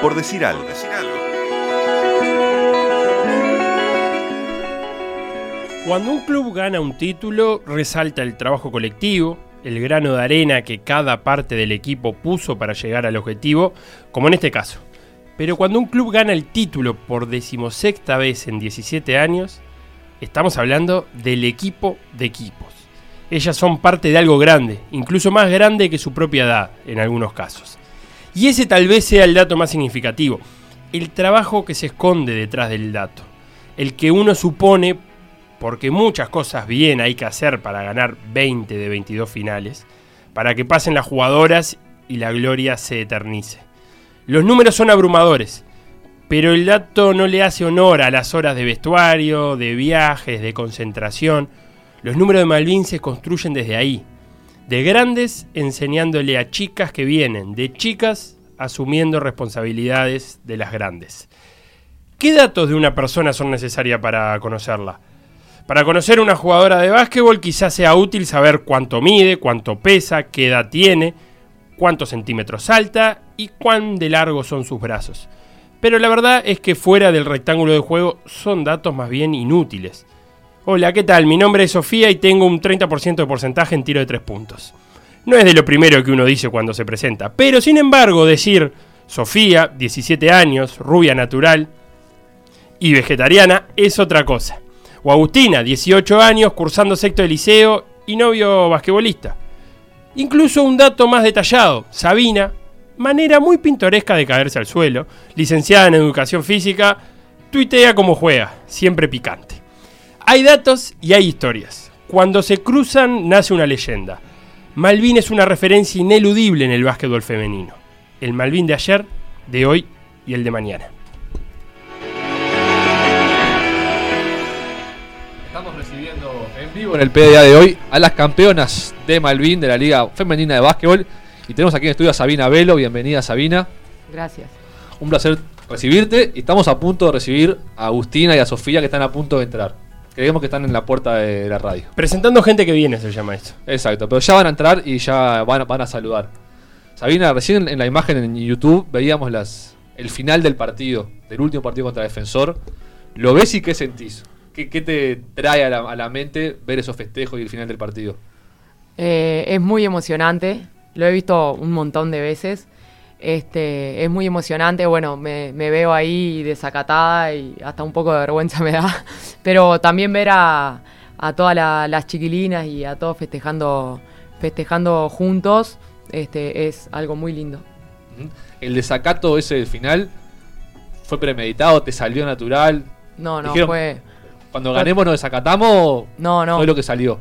Por decir algo. Cuando un club gana un título, resalta el trabajo colectivo, el grano de arena que cada parte del equipo puso para llegar al objetivo, como en este caso. Pero cuando un club gana el título por decimosexta vez en 17 años, estamos hablando del equipo de equipos. Ellas son parte de algo grande, incluso más grande que su propia edad en algunos casos. Y ese tal vez sea el dato más significativo, el trabajo que se esconde detrás del dato, el que uno supone porque muchas cosas bien hay que hacer para ganar 20 de 22 finales, para que pasen las jugadoras y la gloria se eternice. Los números son abrumadores, pero el dato no le hace honor a las horas de vestuario, de viajes, de concentración. Los números de Malvin se construyen desde ahí, de grandes enseñándole a chicas que vienen, de chicas asumiendo responsabilidades de las grandes. ¿Qué datos de una persona son necesarios para conocerla? Para conocer una jugadora de básquetbol quizás sea útil saber cuánto mide, cuánto pesa, qué edad tiene, cuántos centímetros salta y cuán de largo son sus brazos. Pero la verdad es que fuera del rectángulo de juego son datos más bien inútiles. Hola, ¿qué tal? Mi nombre es Sofía y tengo un 30% de porcentaje en tiro de 3 puntos. No es de lo primero que uno dice cuando se presenta, pero sin embargo decir Sofía, 17 años, rubia natural y vegetariana es otra cosa. O Agustina, 18 años, cursando sexto de liceo y novio basquetbolista. Incluso un dato más detallado, Sabina, manera muy pintoresca de caerse al suelo, licenciada en educación física, tuitea como juega, siempre picante. Hay datos y hay historias. Cuando se cruzan nace una leyenda. Malvin es una referencia ineludible en el básquetbol femenino. El Malvin de ayer, de hoy y el de mañana. en el PDA de hoy a las campeonas de Malvin de la Liga Femenina de Básquetbol. Y tenemos aquí en estudio a Sabina Velo. Bienvenida, Sabina. Gracias. Un placer recibirte. Y estamos a punto de recibir a Agustina y a Sofía que están a punto de entrar. Creemos que están en la puerta de la radio. Presentando gente que viene, se llama esto. Exacto, pero ya van a entrar y ya van, van a saludar. Sabina, recién en la imagen en YouTube veíamos las, el final del partido, del último partido contra Defensor. ¿Lo ves y qué sentís? ¿Qué, te trae a la, mente ver esos festejos y el final del partido? Eh, es muy emocionante, lo he visto un montón de veces. Este, es muy emocionante, bueno, me, veo ahí desacatada y hasta un poco de vergüenza me da, pero también ver a, todas las chiquilinas y a todos festejando, festejando juntos este, es algo muy lindo. ¿El desacato ese del final fue premeditado, te salió natural? No, no, fue, cuando ganemos nos desacatamos, no, no. fue lo que salió.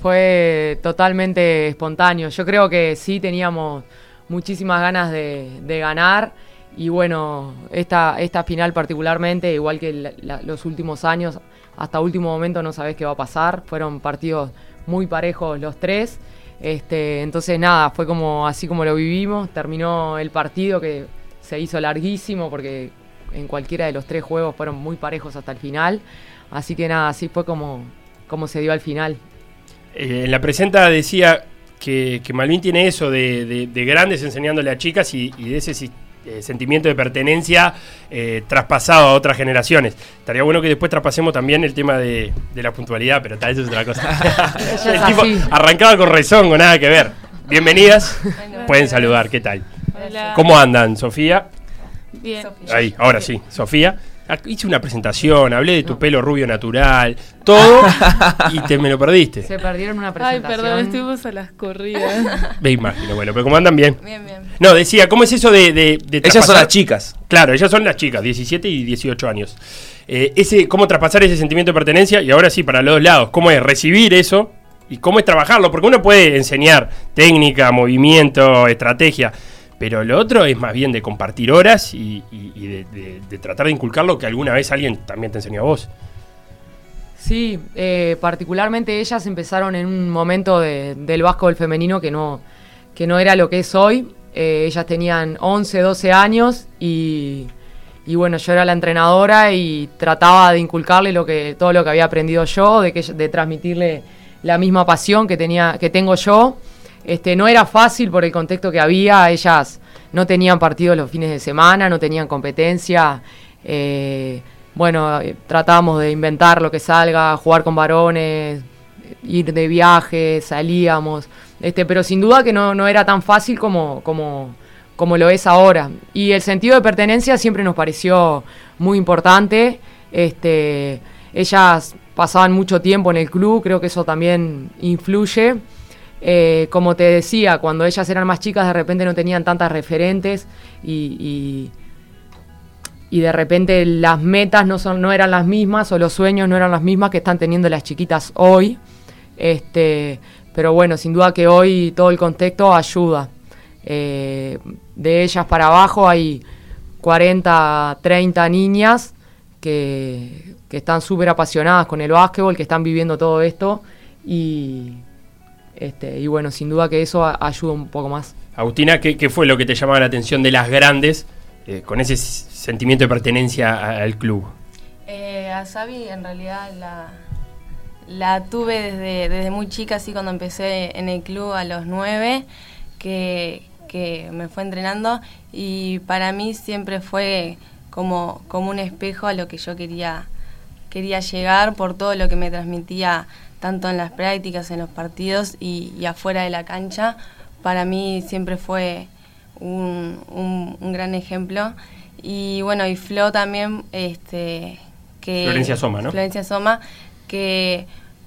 Fue totalmente espontáneo. Yo creo que sí teníamos muchísimas ganas de, ganar. Y bueno, esta, esta final particularmente, igual que los últimos años, hasta último momento no sabés qué va a pasar. Fueron partidos muy parejos los tres. Este, entonces nada, fue como así como lo vivimos. Terminó el partido que se hizo larguísimo porque en cualquiera de los tres juegos fueron muy parejos hasta el final. Así que nada, así fue como, se dio al final. eh, la presenta decía que, que Malvin tiene eso de, grandes enseñándole a chicas y, de ese eh, sentimiento de pertenencia eh, traspasado a otras generaciones. Estaría bueno que después traspasemos también el tema de, la puntualidad, pero tal vez es otra cosa. el tipo arrancaba con rezón, con nada que ver. Bienvenidas, pueden saludar, ¿qué tal? ¿Cómo andan, Sofía? Bien. Ahí, ahora sí, Sofía. Hice una presentación, hablé de tu pelo rubio natural, todo, y te me lo perdiste. Se perdieron una presentación. Ay, perdón, estuvimos a las corridas. Me imagino, bueno, pero ¿cómo andan bien? Bien, bien. No, decía, ¿cómo es eso de, de, Ellas son las chicas. Claro, ellas son las chicas, 17 y 18 años. Eh, ese, ¿Cómo traspasar ese sentimiento de pertenencia? Y ahora sí, para los dos lados, ¿cómo es recibir eso? ¿Y cómo es trabajarlo? Porque uno puede enseñar técnica, movimiento, estrategia, pero lo otro es más bien de compartir horas y, de, tratar de inculcar lo que alguna vez alguien también te enseñó a vos. Sí, eh, particularmente ellas empezaron en un momento del básquetbol femenino que no, que no era lo que es hoy. Eh, ellas tenían 11, 12 años y, bueno, yo era la entrenadora y trataba de inculcarle lo que, todo lo que había aprendido yo, de, que, de transmitirle la misma pasión que, tenía, que tengo yo. Este, no era fácil por el contexto que había, ellas no tenían partidos los fines de semana, no tenían competencia. Eh, bueno, eh, tratábamos de inventar lo que salga, jugar con varones, ir de viaje, salíamos. Este, pero sin duda que no, no era tan fácil como, como, como lo es ahora. Y el sentido de pertenencia siempre nos pareció muy importante. Este, ellas pasaban mucho tiempo en el club, creo que eso también influye. Eh, como te decía, cuando ellas eran más chicas de repente no tenían tantas referentes y, y, de repente las metas no, son, no eran las mismas o los sueños no eran las mismas que están teniendo las chiquitas hoy. Este, pero bueno, sin duda que hoy todo el contexto ayuda. Eh, de ellas para abajo hay 40, 30 niñas que, que están súper apasionadas con el básquetbol, que están viviendo todo esto y este, y bueno, sin duda que eso ayuda un poco más. Agustina, ¿qué, fue lo que te llamaba la atención de las grandes eh, con ese sentimiento de pertenencia al club? Eh, a Xavi en realidad la, tuve desde, desde muy chica, así cuando empecé en el club a los nueve, que, me fue entrenando y para mí siempre fue como, como un espejo a lo que yo quería, quería llegar por todo lo que me transmitía tanto en las prácticas, en los partidos y, afuera de la cancha, para mí siempre fue un, gran ejemplo. Y bueno, y Flo también, este, que... Florencia Soma, ¿no? Florencia Soma, que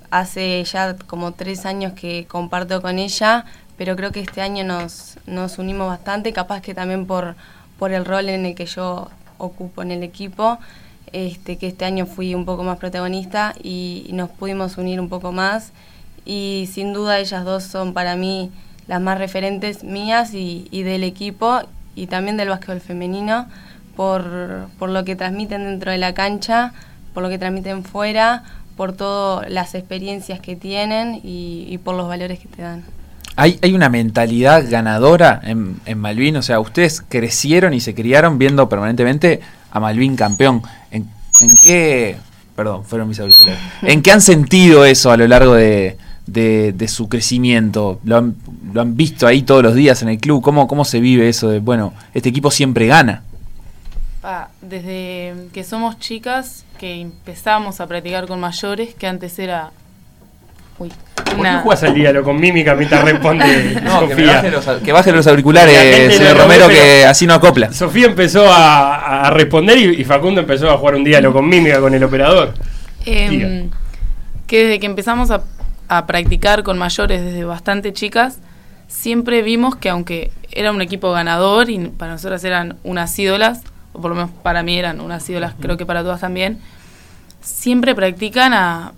hace ya como tres años que comparto con ella, pero creo que este año nos, nos unimos bastante, capaz que también por, por el rol en el que yo ocupo en el equipo, este, que este año fui un poco más protagonista y, nos pudimos unir un poco más. Y sin duda ellas dos son para mí las más referentes mías y, del equipo y también del básquetbol femenino por, por, lo que transmiten dentro de la cancha, por lo que transmiten fuera, por todas las experiencias que tienen y, por los valores que te dan. ¿Hay, ¿Hay, una mentalidad ganadora en, en Malvin? O sea, ustedes crecieron y se criaron viendo permanentemente a Malvin campeón. ¿En, qué, perdón, fueron mis auriculares, en qué han sentido eso a lo largo de, su crecimiento? ¿Lo han, ¿Lo han, visto ahí todos los días en el club? ¿Cómo, ¿Cómo se vive eso de, bueno, este equipo siempre gana? desde que somos chicas, que empezamos a practicar con mayores, que antes era Uy, ¿Por qué al diálogo con mímica mientras responde Sofía? Que baje, los, auriculares, señor Romero, que así no acopla. Sofía empezó a, responder y, Facundo empezó a jugar un diálogo con mímica con el operador. Em, que desde que empezamos a, a practicar con mayores desde bastante chicas, siempre vimos que aunque era un equipo ganador y para nosotras eran unas ídolas, o por lo menos para mí eran unas ídolas, creo que para todas también, siempre practican a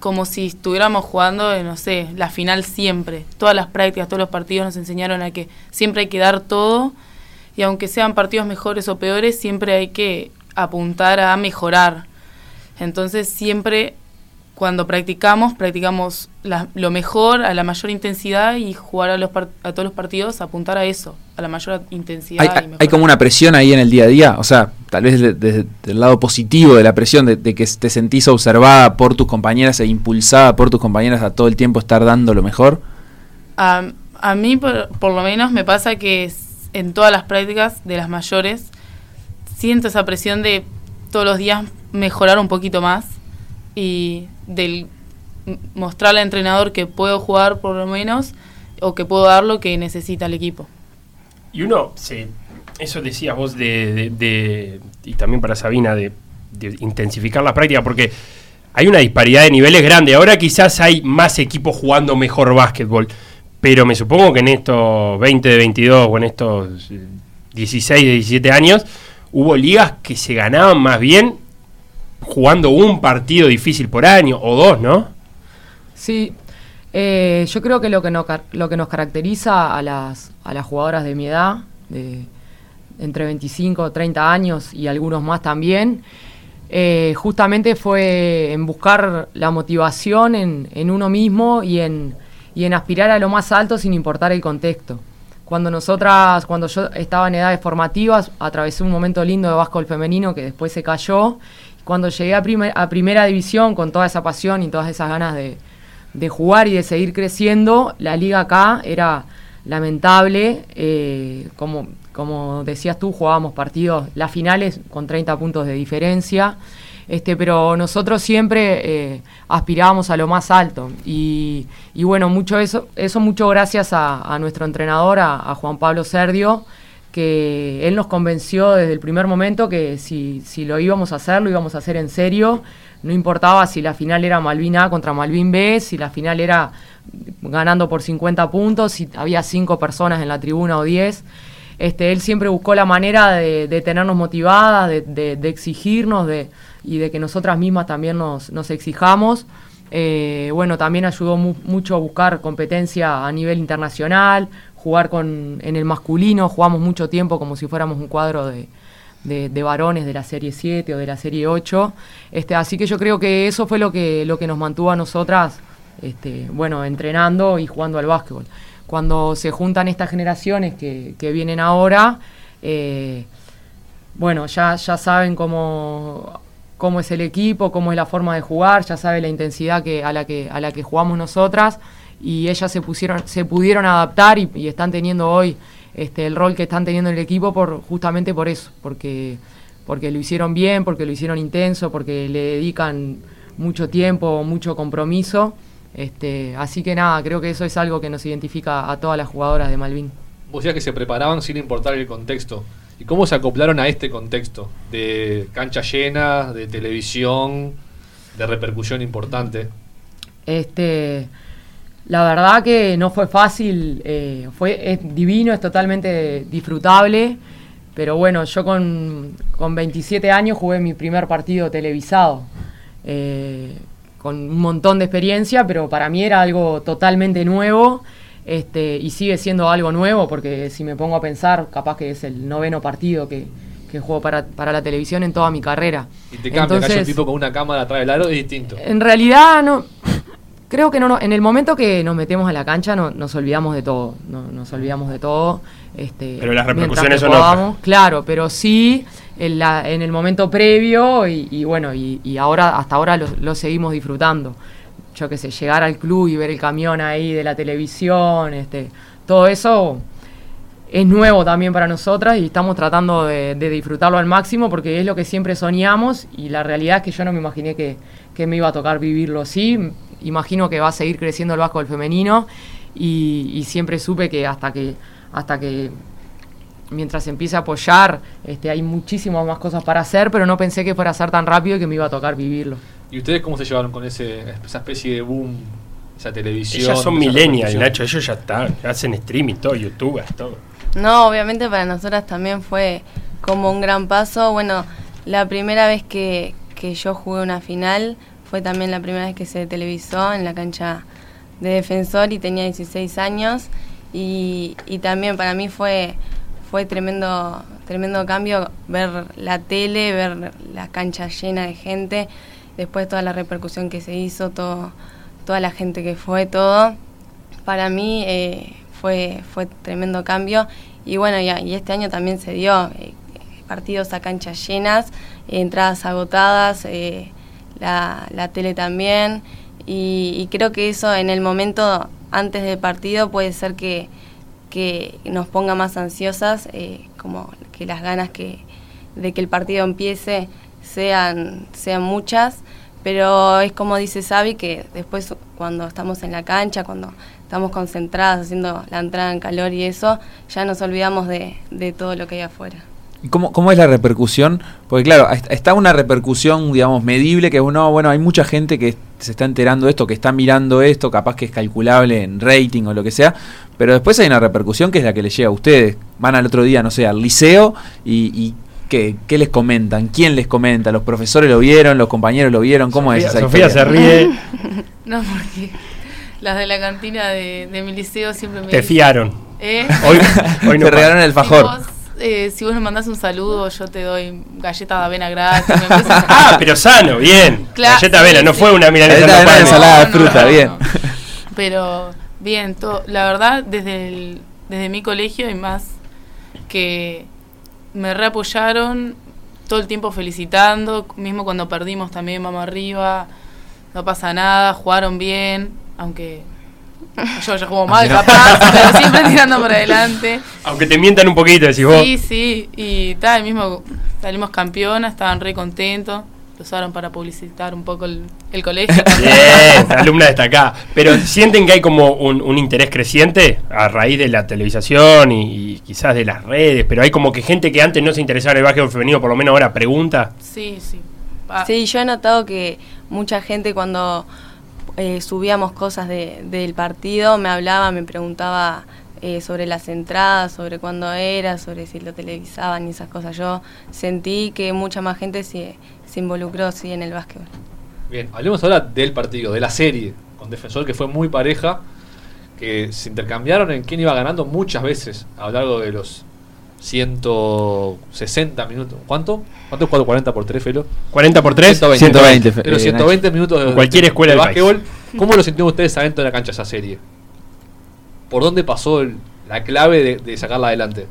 como si estuviéramos jugando, no sé, la final siempre. Todas las prácticas, todos los partidos nos enseñaron a que siempre hay que dar todo y aunque sean partidos mejores o peores, siempre hay que apuntar a mejorar. Entonces siempre cuando practicamos, practicamos lo mejor, a la mayor intensidad y jugar a, los a todos los partidos, apuntar a eso, a la mayor intensidad. Hay, hay, como una presión ahí en el día a día, o sea, tal vez desde el lado positivo de la presión, de, que te sentís observada por tus compañeras e impulsada por tus compañeras a todo el tiempo estar dando lo mejor. a mí, por, por lo menos, me pasa que en todas las prácticas de las mayores, siento esa presión de todos los días mejorar un poquito más y del mostrarle al entrenador que puedo jugar por lo menos o que puedo dar lo que necesita el equipo. Y uno, sí, eso decías vos de, y también para Sabina, de, intensificar la práctica, porque hay una disparidad de niveles grande. Ahora quizás hay más equipos jugando mejor básquetbol, pero me supongo que en estos 20 de 22 o en estos 16 de 17 años hubo ligas que se ganaban más bien jugando un partido difícil por año o dos, ¿no? Sí, eh, yo creo que lo que, lo que nos caracteriza a las, a las jugadoras de mi edad, de entre 25 o 30 años y algunos más también, eh, justamente fue en buscar la motivación en, en uno mismo y en, y en aspirar a lo más alto sin importar el contexto. Cuando nosotras, cuando yo estaba en edades formativas, atravesé un momento lindo de básquetbol femenino que después se cayó cuando llegué a, a primera división con toda esa pasión y todas esas ganas de, jugar y de seguir creciendo, la liga acá era lamentable. Eh, como, como decías tú, jugábamos partidos, las finales con 30 puntos de diferencia. Este, pero nosotros siempre eh, aspirábamos a lo más alto. Y, bueno, mucho eso, eso mucho gracias a, nuestro entrenador, a, Juan Pablo Serdio, que él nos convenció desde el primer momento que si, si lo íbamos a hacer, lo íbamos a hacer en serio. No importaba si la final era Malvin A contra Malvin B, si la final era ganando por 50 puntos, si había 5 personas en la tribuna o 10. Este, él siempre buscó la manera de, tenernos motivadas, de, exigirnos de, y de que nosotras mismas también nos, exijamos. Eh, bueno, también ayudó mucho a buscar competencia a nivel internacional, jugar con, en el masculino, jugamos mucho tiempo como si fuéramos un cuadro de, de, varones de la serie 7 o de la serie 8. Este, así que yo creo que eso fue lo que, lo que nos mantuvo a nosotras, este, bueno, entrenando y jugando al básquetbol cuando se juntan estas generaciones que, vienen ahora, eh, bueno, ya, ya saben cómo, cómo es el equipo, cómo es la forma de jugar, ya saben la intensidad que, a, la que, a la que jugamos nosotras y ellas se, pusieron, se pudieron adaptar y, están teniendo hoy este, el rol que están teniendo en el equipo por, justamente por eso, porque, porque lo hicieron bien, porque lo hicieron intenso, porque le dedican mucho tiempo, mucho compromiso este, así que nada, creo que eso es algo que nos identifica a todas las jugadoras de Malvin. Vos decías que se preparaban sin importar el contexto. ¿Y cómo se acoplaron a este contexto? De cancha llena, de televisión, de repercusión importante. Este, la verdad que no fue fácil, eh, fue, es divino, es totalmente disfrutable, pero bueno, yo con, con 27 años jugué mi primer partido televisado. Eh, con un montón de experiencia, pero para mí era algo totalmente nuevo este, y sigue siendo algo nuevo porque si me pongo a pensar, capaz que es el noveno partido que, que juego para, para la televisión en toda mi carrera. Y te cambia, que un tipo con una cámara atrás del aro es distinto. En realidad, no. Creo que no, en el momento que nos metemos a la cancha no, nos olvidamos de todo, no, nos olvidamos de todo. Este, pero las repercusiones son otras. Claro, pero sí en, la, en el momento previo y, bueno, y, ahora hasta ahora lo, seguimos disfrutando. Yo qué sé, llegar al club y ver el camión ahí de la televisión, este, todo eso es nuevo también para nosotras y estamos tratando de, disfrutarlo al máximo porque es lo que siempre soñamos y la realidad es que yo no me imaginé que, me iba a tocar vivirlo así. Imagino que va a seguir creciendo el vasco del femenino y, y siempre supe que hasta que hasta que mientras empiece a apoyar, este, hay muchísimas más cosas para hacer, pero no pensé que fuera a ser tan rápido y que me iba a tocar vivirlo. ¿Y ustedes cómo se llevaron con ese, esa especie de boom, esa televisión? Ellas son millennials, Nacho, ellos ya están, hacen streaming, todo, YouTube, todo. No, obviamente para nosotras también fue como un gran paso. Bueno, la primera vez que, que yo jugué una final fue también la primera vez que se televisó en la cancha de defensor y tenía 16 años. Y, y también para mí fue fue tremendo, tremendo cambio ver la tele, ver la cancha llena de gente, después toda la repercusión que se hizo, toda la gente que fue, todo. Para mí eh, fue, fue tremendo cambio y bueno, ya, y este año también se dio eh, partidos a canchas llenas, entradas agotadas, eh, la, la, tele también y, y creo que eso en el momento antes del partido puede ser que que nos ponga más ansiosas, eh, como que las ganas que, de que el partido empiece sean, sean muchas, pero es como dice Xavi, que después cuando estamos en la cancha, cuando estamos concentradas haciendo la entrada en calor y eso, ya nos olvidamos de, de todo lo que hay afuera. ¿Cómo, ¿Cómo es la repercusión? Porque claro, está una repercusión, digamos, medible, que uno, bueno, hay mucha gente que se está enterando de esto, que está mirando esto, capaz que es calculable en rating o lo que sea, pero después hay una repercusión que es la que les llega a ustedes. Van al otro día, no sé, al liceo y, ¿qué, les comentan? ¿Quién les comenta? ¿Los profesores lo vieron? ¿Los compañeros lo vieron? ¿Cómo es esa Sofía se ríe. no, porque las de la cantina de, mi liceo siempre me... Te fiaron. ¿Eh? Hoy, hoy Te regalaron el fajor. Eh, si vos me mandás un saludo, yo te doy galleta de avena gratis. ah, pero sano, bien. galleta de avena, no fue una milanesa de avena, ensalada de fruta, bien. Pero bien, la verdad, desde, desde mi colegio y más que me reapoyaron todo el tiempo felicitando, mismo cuando perdimos también vamos arriba, no pasa nada, jugaron bien, aunque Yo, yo juego mal, capaz, pero siempre tirando para adelante. Aunque te mientan un poquito, decís vos. Sí, sí, y tal, mismo salimos campeonas, estaban re contentos. Lo usaron para publicitar un poco el, el colegio. Bien, alumna destacada. Pero sienten que hay como un, un interés creciente a raíz de la televisación y, y quizás de las redes, pero hay como que gente que antes no se interesaba en el básquetbol femenino, por lo menos ahora pregunta. Sí, sí. Pa- Sí, yo he notado que mucha gente cuando eh, subíamos cosas de- del partido me hablaba, me preguntaba eh, sobre las entradas, sobre cuándo era, sobre si lo televisaban y esas cosas. Yo sentí que mucha más gente se, se involucró en el básquetbol. Bien, hablemos ahora del partido, de la serie, con Defensor que fue muy pareja, que se intercambiaron en quién iba ganando muchas veces a lo largo de los 160 minutos. ¿Cuánto? ¿Cuánto es 440 por 3, Felo? 40 por 3, 120, De los eh, 120 minutos de, Cualquier de- escuela de básquetbol. ¿Cómo lo sintieron ustedes adentro de la cancha esa serie? ¿Por dónde pasó el- la clave de, de sacarla adelante?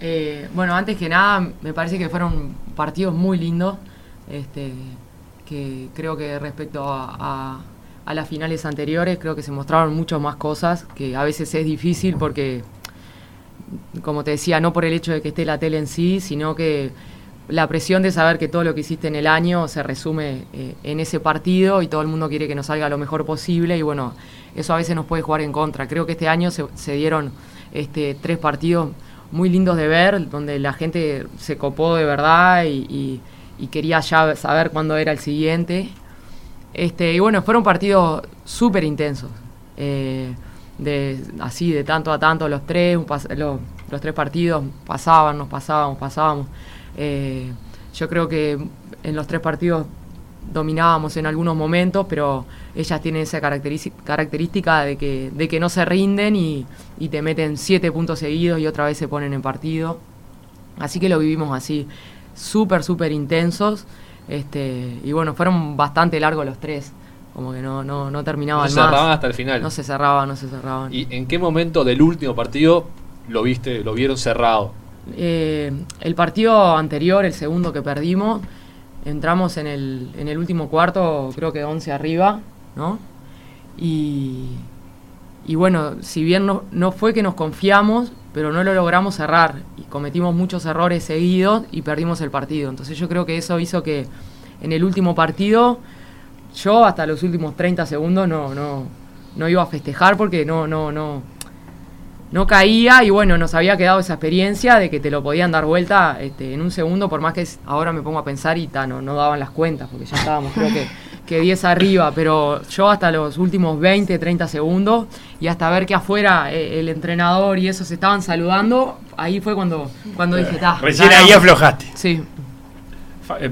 Eh, bueno, antes que nada, me parece que fueron partidos muy lindos. Este, que creo que respecto a, a- a las finales anteriores, creo que se mostraron muchas más cosas, que a veces es difícil porque, como te decía, no por el hecho de que esté la tele en sí, sino que la presión de saber que todo lo que hiciste en el año se resume eh, en ese partido y todo el mundo quiere que nos salga lo mejor posible y bueno, eso a veces nos puede jugar en contra. Creo que este año se, dieron este, tres partidos muy lindos de ver, donde la gente se copó de verdad y quería ya saber cuándo era el siguiente. Este, y bueno, fueron partidos súper intensos. eh, de, así, de tanto a tanto, los tres, los, los tres partidos pasaban, nos pasábamos, pasábamos. Eh, yo creo que en los tres partidos dominábamos en algunos momentos, pero ellas tienen esa característica de que, de que no se rinden y, y te meten siete puntos seguidos y otra vez se ponen en partido. Así que lo vivimos así, súper, súper intensos. Este, y bueno, fueron bastante largos los tres, como que no, no, no No terminaban se más. cerraban hasta el final. No se cerraban, no se cerraban. ¿Y en qué momento del último partido lo viste, lo vieron cerrado? Eh, el partido anterior, el segundo que perdimos, entramos en el, en el último cuarto, creo que 11 arriba, ¿no? Y, y bueno, si bien no, no fue que nos confiamos, pero no lo logramos cerrar y cometimos muchos errores seguidos y perdimos el partido. Entonces yo creo que eso hizo que en el último partido yo hasta los últimos 30 segundos no, no, no iba a festejar porque no, no, no, no caía y bueno, nos había quedado esa experiencia de que te lo podían dar vuelta este, en un segundo, por más que es- ahora me pongo a pensar y ta, no, no daban las cuentas, porque ya estábamos creo que, que 10 arriba, pero yo hasta los últimos 20, 30 segundos y hasta ver que afuera eh, el entrenador y eso se estaban saludando, ahí fue cuando, cuando dije, ta, Recién ganamos". ahí aflojaste. Sí,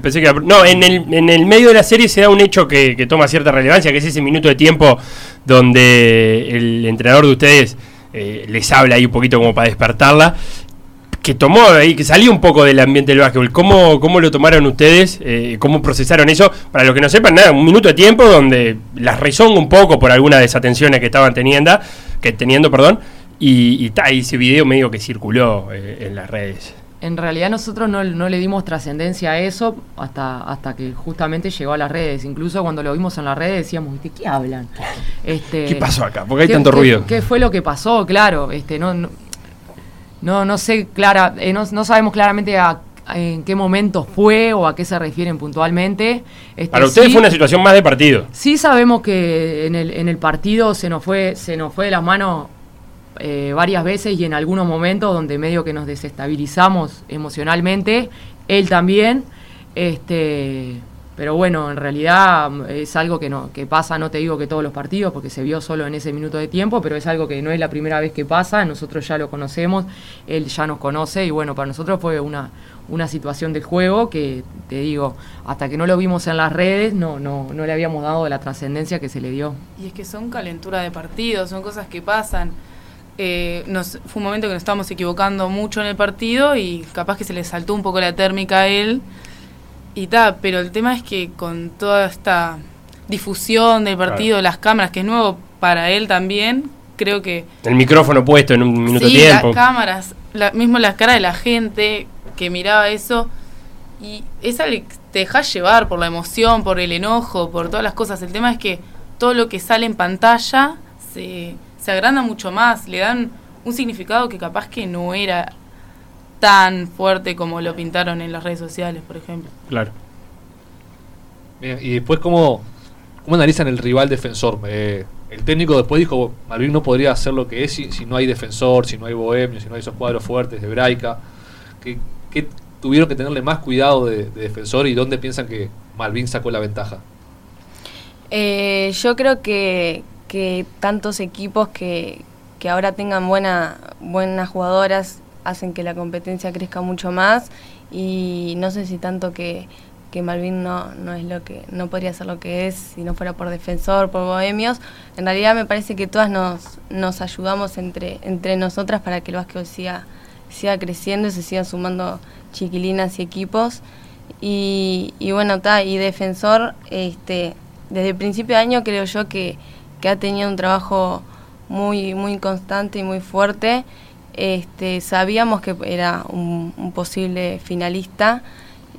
Pensé que no, en el, en el medio de la serie se da un hecho que, que toma cierta relevancia, que es ese minuto de tiempo donde el entrenador de ustedes eh, les habla ahí un poquito como para despertarla, que tomó ahí, que salió un poco del ambiente del básquetbol. ¿Cómo, cómo lo tomaron ustedes? Eh, ¿Cómo procesaron eso? Para los que no sepan, nada, un minuto de tiempo donde las rezonga un poco por algunas desatenciones que estaban teniendo, que teniendo, perdón, y, y ese video medio que circuló eh, en las redes. En realidad nosotros no, no le dimos trascendencia a eso hasta, hasta que justamente llegó a las redes. Incluso cuando lo vimos en las redes decíamos, ¿de qué hablan? Este, ¿Qué pasó acá? Porque hay ¿qué- tanto qué- ruido. ¿Qué fue lo que pasó? Claro, este, no, no, no, no sé clara, eh, no, no sabemos claramente a, a en qué momento fue o a qué se refieren puntualmente. Este, Para ustedes sí- fue una situación más de partido. Sí sabemos que en el, en el partido se nos fue, se nos fue de las manos eh, varias veces y en algunos momentos donde medio que nos desestabilizamos emocionalmente, él también. Este, pero bueno, en realidad mm, es algo que no, que pasa, no te digo que todos los partidos, porque se vio solo en ese minuto de tiempo, pero es algo que no es la primera vez que pasa, nosotros ya lo conocemos, él ya nos conoce, y bueno, para nosotros fue una, una situación del juego que, te digo, hasta que no lo vimos en las redes, no, no, no le habíamos dado la trascendencia que se le dio. Y es que son calentura de partido, son cosas que pasan. Eh, nos, fue un momento que nos estábamos equivocando mucho en el partido y capaz que se le saltó un poco la térmica a él. Y ta, pero el tema es que con toda esta difusión del partido, las cámaras, que es nuevo para él también, creo que El micrófono puesto en un minuto sí, de tiempo. las cámaras, la, mismo las caras de la gente que miraba eso, y esa te dejas llevar por la emoción, por el enojo, por todas las cosas. El tema es que todo lo que sale en pantalla se, se agranda mucho más, le dan un significado que capaz que no era tan fuerte como lo pintaron en las redes sociales, por ejemplo. Claro. Bien, y después, ¿cómo, cómo analizan el rival defensor? Eh, el técnico después dijo, Malvin no podría hacer lo que es si, si no hay defensor, si no hay bohemio, si no hay esos cuadros fuertes de Braica. ¿Qué, qué tuvieron que tenerle más cuidado de, de defensor y dónde piensan que Malvin sacó la ventaja? Eh, yo creo que, que tantos equipos que, que ahora tengan buena, buenas jugadoras hacen que la competencia crezca mucho más y no sé si tanto que, que Malvin no, no es lo que no podría ser lo que es si no fuera por defensor, por bohemios. En realidad me parece que todas nos, nos ayudamos entre, entre nosotras para que el básquetbol siga, siga creciendo y se sigan sumando chiquilinas y equipos. Y, y bueno, está, y defensor, este, desde el principio de año creo yo que, que ha tenido un trabajo muy, muy constante y muy fuerte. Este, sabíamos que era un, posible finalista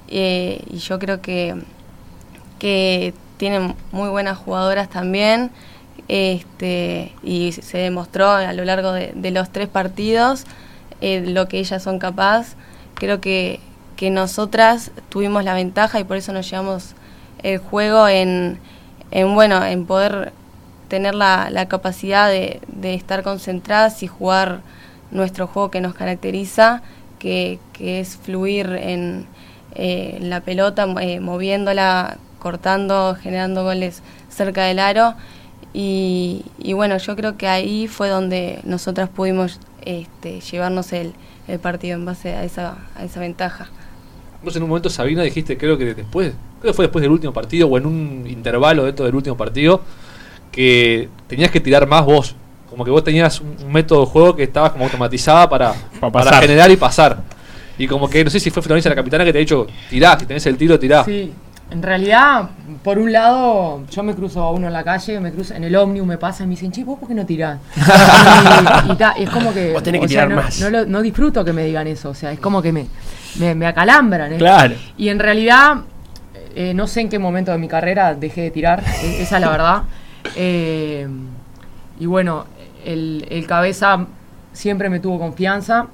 eh, y yo creo que, que tienen muy buenas jugadoras también este, y se demostró a lo largo de, de los tres partidos eh, lo que ellas son capaces. Creo que, que nosotras tuvimos la ventaja y por eso nos llevamos el juego en, en bueno, en poder tener la, la capacidad de, de, estar concentradas y jugar nuestro juego que nos caracteriza, que, que es fluir en eh, la pelota, eh, moviéndola, cortando, generando goles cerca del aro. Y, y, bueno, yo creo que ahí fue donde nosotras pudimos este, llevarnos el, el, partido en base a esa, a esa ventaja. Vos en un momento, Sabina, dijiste, creo que después, creo que fue después del último partido o en un intervalo dentro del último partido, que tenías que tirar más vos. Como que vos tenías un, método de juego que estabas como automatizada para, Pa para generar y pasar. Y como que no sé si fue Florencia la capitana que te ha dicho, tirá, si tenés el tiro, tirá. Sí, en realidad, por un lado, yo me cruzo a uno en la calle, me cruzo en el ómnibus, me pasa y me dicen, che, ¿vos por qué no tirás? y, y ta, y es como que. Vos tenés que sea, tirar no, más. No, lo- no disfruto que me digan eso, o sea, es como que me, me, me acalambran. ¿eh? Claro. Y en realidad, eh, no sé en qué momento de mi carrera dejé de tirar, e- esa es la verdad. Eh, y bueno, el, el cabeza siempre me tuvo confianza.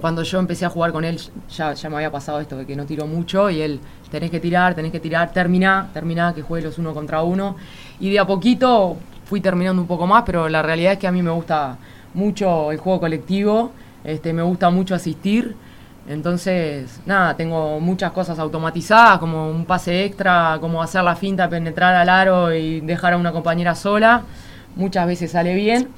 Cuando yo empecé a jugar con él, ya, ya me había pasado esto de que no tiró mucho y él, tenés que tirar, tenés que tirar, terminá, terminá, que juegue los uno contra uno. Y de a poquito fui terminando un poco más, pero la realidad es que a mí me gusta mucho el juego colectivo, este, me gusta mucho asistir. Entonces, nada, tengo muchas cosas automatizadas, como un pase extra, como hacer la finta, penetrar al aro y dejar a una compañera sola. Muchas veces sale bien.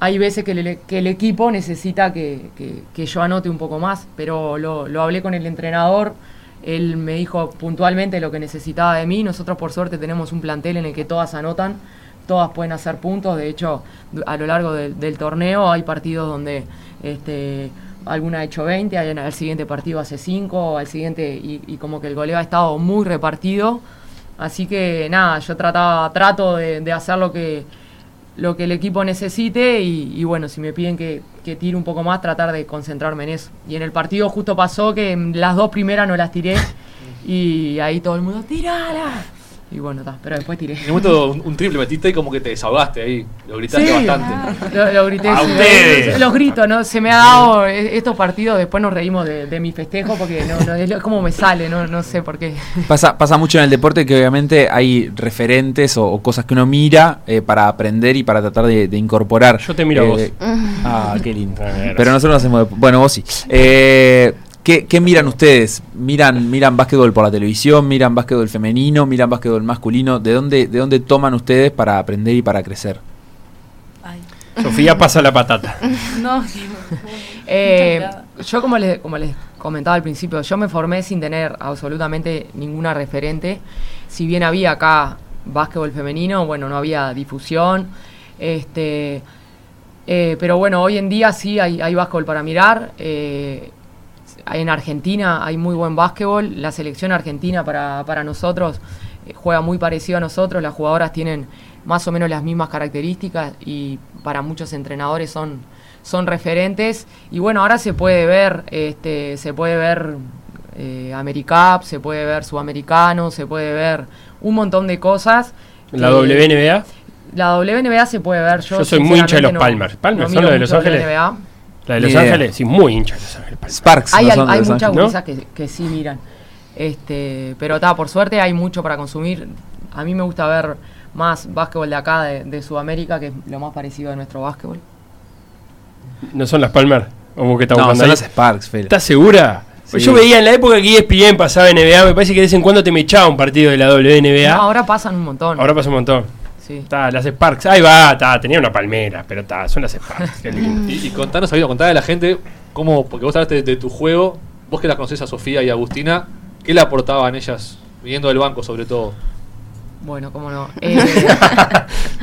Hay veces que, el, equipo necesita que, que, yo anote un poco más, pero lo, lo, hablé con el entrenador. Él me dijo puntualmente lo que necesitaba de mí. Nosotros, por suerte, tenemos un plantel en el que todas anotan, todas pueden hacer puntos. De hecho, a lo largo de, del torneo hay partidos donde. Este, alguna ha hecho 20, al siguiente partido hace 5, al siguiente, y, y, como que el goleo ha estado muy repartido. Así que nada, yo trataba, trato de, de hacer lo que, lo que el equipo necesite y, y bueno, si me piden que, que, tire un poco más, tratar de concentrarme en eso. Y en el partido justo pasó que las dos primeras no las tiré y ahí todo el mundo, tirala. Y bueno, está, pero después tiré. En un momento un, un, triple metiste y como que te desahogaste ahí, lo gritaste sí, bastante. Lo, lo grité, a sí, ustedes. Los, los, gritos, ¿no? Se me ha dado estos partidos, después nos reímos de, de mi festejo porque no, no, es como me sale, no, no sé por qué. Pasa, pasa mucho en el deporte que obviamente hay referentes o, o cosas que uno mira eh, para aprender y para tratar de, de incorporar. Yo te miro eh, a vos. Ah, qué lindo. Pero nosotros hacemos. Bueno, vos sí. Eh, ¿Qué, ¿Qué, miran ustedes? ¿Miran, ¿Miran básquetbol por la televisión? ¿Miran básquetbol femenino? ¿Miran básquetbol masculino? ¿De dónde, ¿De dónde toman ustedes para aprender y para crecer? Ay. Sofía pasa la patata. no, eh, yo como les, como les comentaba al principio, yo me formé sin tener absolutamente ninguna referente. Si bien había acá básquetbol femenino, bueno, no había difusión. Este, eh, pero bueno, hoy en día sí hay, hay básquetbol para mirar. Eh, en Argentina hay muy buen básquetbol. La selección argentina para, para nosotros eh, juega muy parecido a nosotros. Las jugadoras tienen más o menos las mismas características y para muchos entrenadores son, son referentes. Y bueno, ahora se puede ver, este, se puede ver eh, AmeriCup, se puede ver Sudamericano, se puede ver un montón de cosas. ¿La WNBA? La WNBA se puede ver. Yo, Yo soy muy hincha de los no- Palmers. ¿Palmers no son los de Los Ángeles? WNBA. La de Los idea. Ángeles, sí, muy hincha de Los Ángeles. Sparks. Hay, al- hay muchas Ángeles. gurisas que, que sí miran. Este, pero está, por suerte hay mucho para consumir. A mí me gusta ver más básquetbol de acá, de, de Sudamérica, que es lo más parecido a nuestro básquetbol. ¿No son las Palmers? ¿O vos que estás No, son ahí? los Sparks, Fede. ¿Estás segura? Pues yo veía en la época que ESPN pasaba NBA, me parece que de vez en cuando te me echaba un partido de la WNBA. No, ahora pasan un montón. Ahora pasa un montón. Sí. Está, las Sparks. Ahí va, está, tenía una palmera, pero está, son las Sparks. Qué lindo. Y, y contanos, Sabino, contale a la gente cómo, porque vos hablaste de, de tu juego, vos que las conocés a Sofía y a Agustina, ¿qué le aportaban ellas, viniendo del banco sobre todo? Bueno, cómo no. Eh,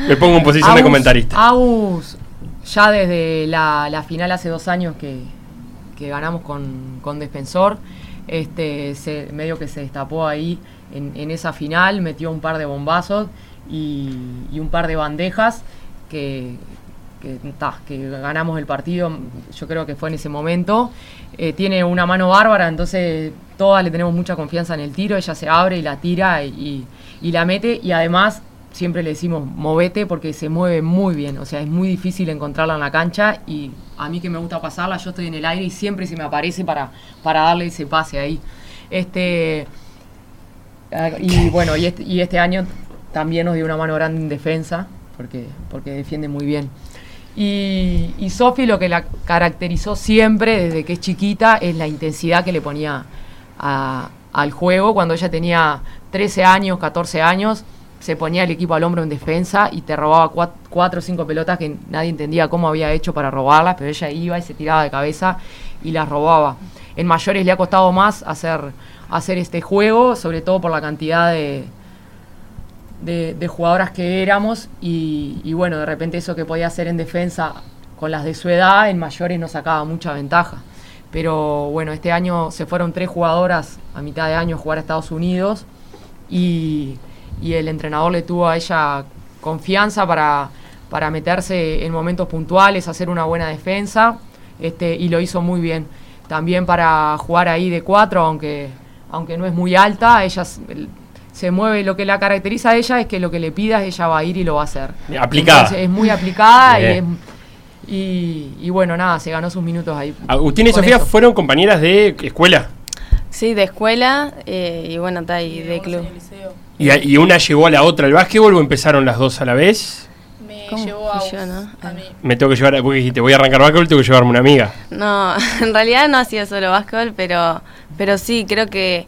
Me pongo en posición de comentarista. Agus, ya desde la, la final hace dos años que, que ganamos con, con Defensor, este, se, medio que se destapó ahí en, en esa final, metió un par de bombazos y, un par de bandejas que, que, ganamos el partido, yo creo que fue en ese momento. Eh, tiene una mano bárbara, entonces todas le tenemos mucha confianza en el tiro, ella se abre y la tira y, y la mete y además siempre le decimos movete porque se mueve muy bien, o sea, es muy difícil encontrarla en la cancha y a mí que me gusta pasarla, yo estoy en el aire y siempre se me aparece para, para darle ese pase ahí. Este, ah, y bueno, y este, y este año también nos dio una mano grande en defensa, porque, porque defiende muy bien. Y, Sofi lo que la caracterizó siempre desde que es chiquita es la intensidad que le ponía al juego. Cuando ella tenía 13 años, 14 años, se ponía el equipo al hombro en defensa y te robaba cuat- cuatro o cinco pelotas que nadie entendía cómo había hecho para robarlas, pero ella iba y se tiraba de cabeza y las robaba. En mayores le ha costado más hacer, hacer este juego, sobre todo por la cantidad de, de, jugadoras que éramos y, bueno, de repente eso que podía hacer en defensa con las de su edad, en mayores no sacaba mucha ventaja. Pero bueno, este año se fueron tres jugadoras a mitad de año a jugar a Estados Unidos y, y el entrenador le tuvo a ella confianza para, para meterse en momentos puntuales, hacer una buena defensa este, y lo hizo muy bien. También para jugar ahí de cuatro, aunque, aunque no es muy alta, ella se mueve, lo que la caracteriza a ella es que lo que le pidas ella va a ir y lo va a hacer. Aplicada. Entonces, es muy aplicada y, es- y, y bueno, nada, se ganó sus minutos ahí. Agustín y Con Sofía eso. fueron compañeras de escuela. Sí, de escuela eh, y bueno, está ahí de club. Y, a- y una llevó a la otra al básquetbol o empezaron las dos a la vez. Me ¿Cómo llevó a yo, no? a mí. Me tengo que llevar, porque dijiste, voy a arrancar básquetbol, tengo que llevarme una amiga. No, en realidad no hacía solo básquetbol, pero, pero sí, creo que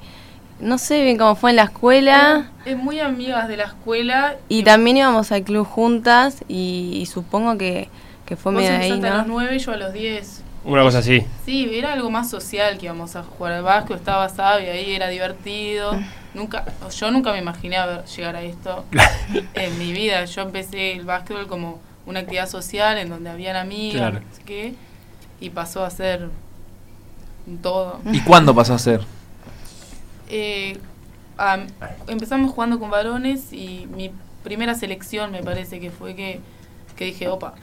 no sé bien cómo fue en la escuela. Es muy amigas de la escuela. Y también íbamos al club juntas y, y supongo que, que fue medio ahí, empezaste a los ¿no? 9 y yo a los 10. Una cosa así. Sí, era algo más social que íbamos a jugar al básquet, estaba Sabi ahí, era divertido. Nunca, yo nunca me imaginé llegar a esto en mi vida. Yo empecé el básquetbol como una actividad social en donde habían amigas, Claro. no sé qué, y pasó a ser todo. ¿Y cuándo pasó a ser? Eh, am- empezamos jugando con varones y mi primera selección me parece que fue que, que dije, opa,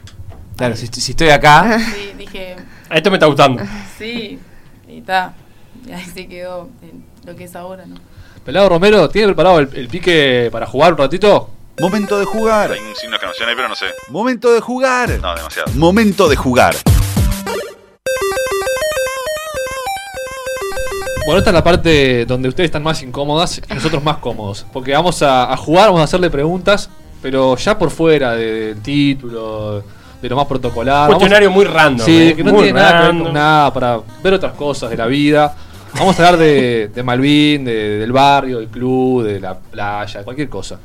Claro, si, si estoy acá, sí, dije, A esto me está gustando. sí, y está. Y ahí se quedó en lo que es ahora, ¿no? Pelado Romero, ¿tiene preparado el, el pique para jugar un ratito? Momento de jugar. Hay un signo de exclamación ahí, pero no sé. Momento de jugar. No, demasiado. Momento de jugar. Bueno, esta es la parte donde ustedes están más incómodas y nosotros más cómodos. Porque vamos a, a jugar, vamos a hacerle preguntas, pero ya por fuera de- del título, de lo más protocolar. Cuestionario muy random. Sí, eh, que no muy tiene nada que ver random. con nada, para ver otras cosas de la vida. Vamos a hablar de, de Malvin, de- del barrio, del club, de la playa, de cualquier cosa.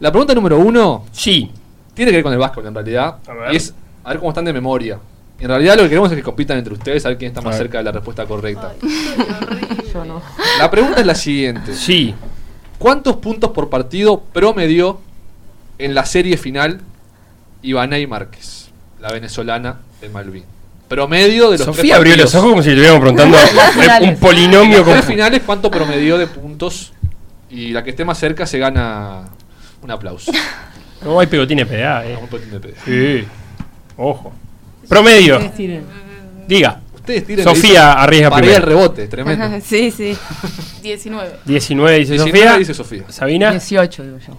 La pregunta número uno Sí. tiene que ver con el básquetbol en realidad. A ver. Y es a ver cómo están de memoria. En realidad lo que queremos es que compitan entre ustedes, a ver quién está más cerca de la respuesta correcta. Yo no. La pregunta es la siguiente. Sí. ¿Cuántos puntos por partido promedió en la serie final Ibanay Márquez, la venezolana de Malvin? Promedio de los tres Sofía abrió partidos. los ojos como si le estuviéramos preguntando un polinomio tres finales, ¿cuánto promedió de puntos? Y la que esté más cerca se gana un aplauso. No hay pegotín de PDA, eh. Un poquito de pedo. Sí. Ojo. Promedio. Diga. Ustedes tiren Sofía arriesga primero. rebote, tremendo. sí, sí. 19. 19 dice 19 Sofía. dice Sofía. Sabina. 18, digo yo.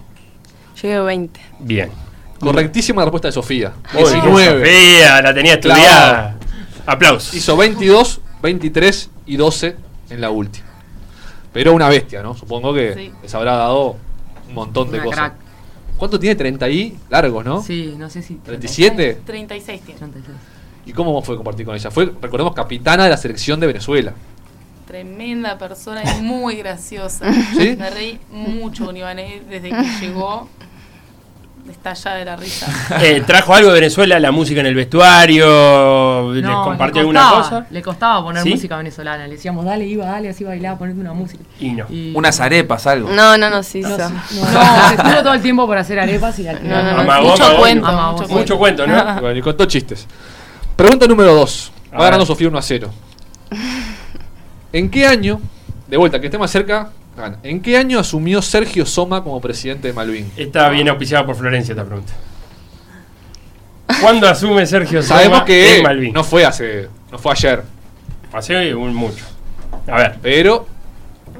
Yo digo 20. Bien. Correctísima respuesta de Sofía. Uy, 19. Sofía, la tenía estudiada. Aplausos. Hizo 22, 23 y 12 en la última. Pero una bestia, ¿no? Supongo que Sí. les habrá dado un montón de Una cosas. crack. ¿Cuánto tiene? 30 y largos, ¿no? Sí, no sé si. 37. 36 tiene. 36. ¿Y cómo fue compartir con ella? Fue, recordemos, capitana de la selección de Venezuela. Tremenda persona y muy graciosa. ¿Sí? Me reí mucho con Ibané desde que llegó. Estallada de la risa. Eh, ¿Trajo algo de Venezuela, la música en el vestuario? ¿Les No, compartió le alguna cosa? Le costaba poner ¿Sí? música venezolana. Le decíamos, dale, iba, dale, así bailaba, ponete una música. Y no. Y- Unas arepas, algo. No, no, no, sí, No, se estuvo todo el tiempo por hacer arepas y al final. No, no, no. Amagó, mucho amagó. cuento, Amagó, mucho cuento. Mucho cuento, ¿no? Bueno, y contó chistes. Pregunta número 2. A Va ganando. Sofía 1 a 0. ¿En qué año, de vuelta, que esté más cerca. ¿En qué año asumió Sergio Soma como presidente de Malvin? Está bien auspiciada por Florencia esta pregunta. ¿Cuándo asume Sergio Soma Sabemos que en Malvin? no fue hace, no fue ayer, Hace un mucho. A ver, pero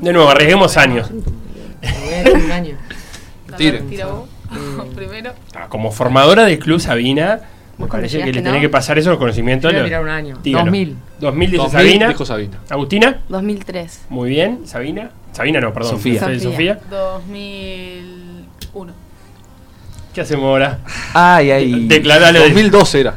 de nuevo, arriesguemos años. Un año. Tire. Tira vos. Primero. Ah, Como formadora del club Sabina, me ¿Vos parece que le que tenés no? que pasar esos conocimientos. Voy a tirar un año. Tíralo. 2000. 2000 dice 2000 Sabina. dijo Sabina. Agustina, 2003. muy bien. Sabina. Sabina no, perdón. Sofía. Sofía. Sofía. 2001. ¿Qué hacemos ahora? Ay, ay. Declaralo. de- 2012 era.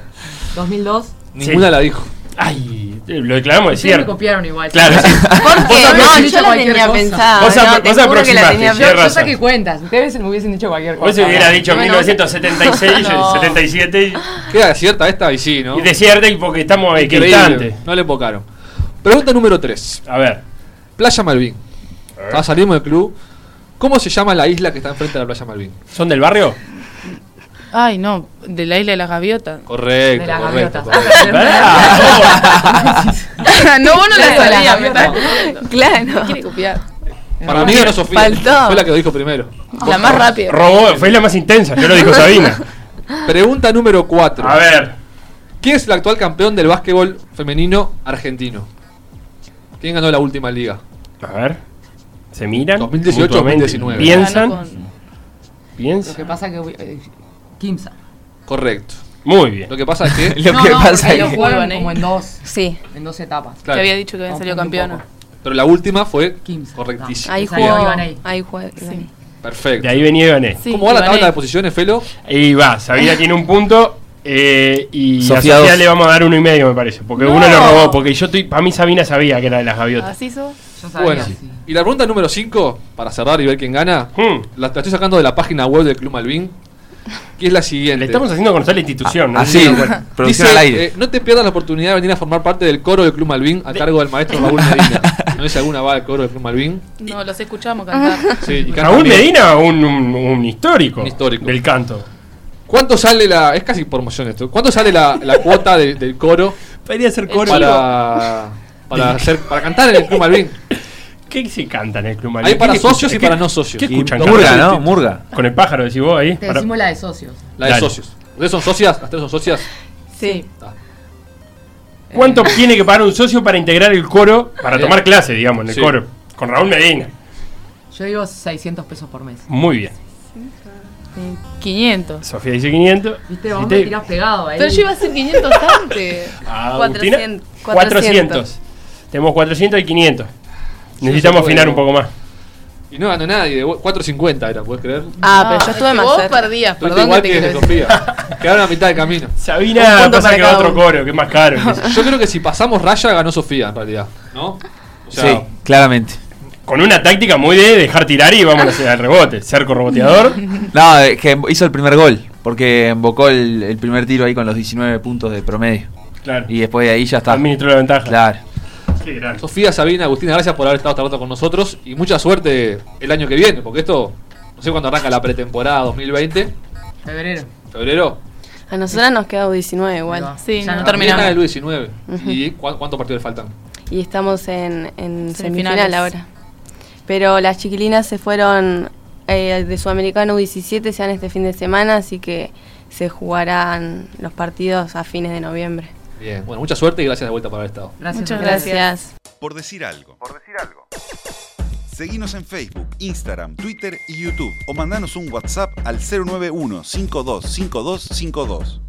2002. Ninguna la dijo. Ay, lo declaramos de me cierto. copiaron igual. Claro, sí. ¿Por qué? No, yo la cualquier tenía cosa. pensada. Vos no, vos juro que la aproximaste, tenía sí. Yo, yo saqué cuentas. Ustedes me hubiesen dicho cualquier cosa. Vos se hubiera dicho Bueno. 1976, No. 77 y- Queda cierta esta y sí, ¿no? y desierta y porque estamos equidistantes. No le pocaron. Pregunta número 3. A ver. Playa Malvin. Ah, salimos del club. ¿Cómo se llama la isla que está enfrente de la Playa Malvin? ¿Son del barrio? Ay, no, de la isla de las gaviotas. Correcto, De las correcto. gaviotas. correcto. no, vos no la sabías, jodiendo. Claro. Quiere copiar. Para mí ganó Sofía. Faltó. Fue la que lo dijo primero. La más rápida. Robó, fue la más intensa, yo lo dijo Sabina. Pregunta número 4. A ver. ¿Quién es el actual campeón del básquetbol femenino argentino? ¿Quién ganó la última liga? A ver. Se miran. 2018, mutuamente, 2019. Piensan. Con- Lo Piensan. que pasa que. eh, Kimsa. Correcto. Muy bien. Lo que pasa es que. Lo No, que no, pasa es lo que. como en dos, Sí. en dos etapas. Claro. Que había dicho que habían salido poco. Pero la última fue Kimsa. correctísima. Ahí jugó. Ahí jugó. Sí. Perfecto. De ahí venía Ibané. Sí, ¿Cómo va la tabla de posiciones, Felo? Y va, Sabina tiene un punto. Eh, y Sofía a Sofía dos. le vamos a dar uno y medio, me parece. Porque No. uno lo robó. Porque yo estoy. Para mí Sabina sabía que era de las gaviotas. Así sos. Yo sabía, Bueno, sí. y la pregunta número 5, para cerrar y ver quién gana, Hmm. la, la estoy sacando de la página web del Club Malvin, que es la siguiente. Le estamos haciendo conocer la institución. ¿no? Así, Sí, bueno. Dice, al aire. eh, no te pierdas la oportunidad de venir a formar parte del coro del Club Malvin a cargo del maestro Raúl Medina. No sé si alguna va al coro del Club Malvin. No, los escuchamos cantar. Sí, Raúl. Medina, un, un- un histórico, Un histórico. del canto. ¿Cuánto sale la.? Es casi promoción esto. ¿Cuánto sale la, la cuota de- del coro Podría ser coro. para, para, hacer, para cantar en el Club Malvin? ¿Qué se canta en el Club Malvin? Hay para ¿Qué socios y ¿Qué- para no socios. ¿Qué Y escuchan? Murga, ¿no? Murga. Con el pájaro, decís vos ahí. Te Para- decimos la de socios. La de Dale. socios. ¿Ustedes son socias? ¿Las tres son socias? Sí. Ah. ¿Cuánto tiene que pagar un socio para integrar el coro, para tomar clase, digamos, en el Sí. coro? Con Raúl Medina. Yo digo 600 pesos por mes. Muy bien. 500. Sofía dice 500. Viste, vos Y te- me tirás pegado ahí. Pero yo iba a decir 500 antes. Ah, Agustina, 400. 400. Tenemos 400 y 500. Necesitamos afinar un poco más. Y no ganó nadie. de 4.50 era, ¿puedes creer? Ah, pero yo es estuve más Vos cerca. perdías, perdón igual que que. Sofía. Quedaron a mitad de camino. Sabina pasa que otro coro, que es más caro. Yo creo que si pasamos raya ganó Sofía en realidad, ¿no? O sea, Sí, claramente. Con una táctica muy de dejar tirar y vamos a hacer el rebote. Cerco reboteador. No, es que hizo el primer gol. Porque embocó el, el primer tiro ahí con los 19 puntos de promedio. Claro. Y después de ahí ya está. Administró la ventaja. Claro. Sofía, Sabina, Agustina, gracias por haber estado esta rato con nosotros y mucha suerte el año que viene, porque esto, no sé cuándo arranca la pretemporada 2020, Febrero. febrero. A nosotras nos queda U19 igual. Sí, Ya no no terminamos. el U19. Ujú. ¿Y cu- cuántos partidos le faltan? Y estamos en, en Semifinales. semifinal ahora. Pero las chiquilinas se fueron eh, de Sudamericano U17, se van este fin de semana, así que se jugarán los partidos a fines de noviembre. Bien, bueno, mucha suerte y gracias de vuelta por haber estado. Gracias. Muchas a ustedes. gracias. Gracias. Por decir algo. Seguinos en Facebook, Instagram, Twitter y YouTube o mandanos un WhatsApp al 091 525252.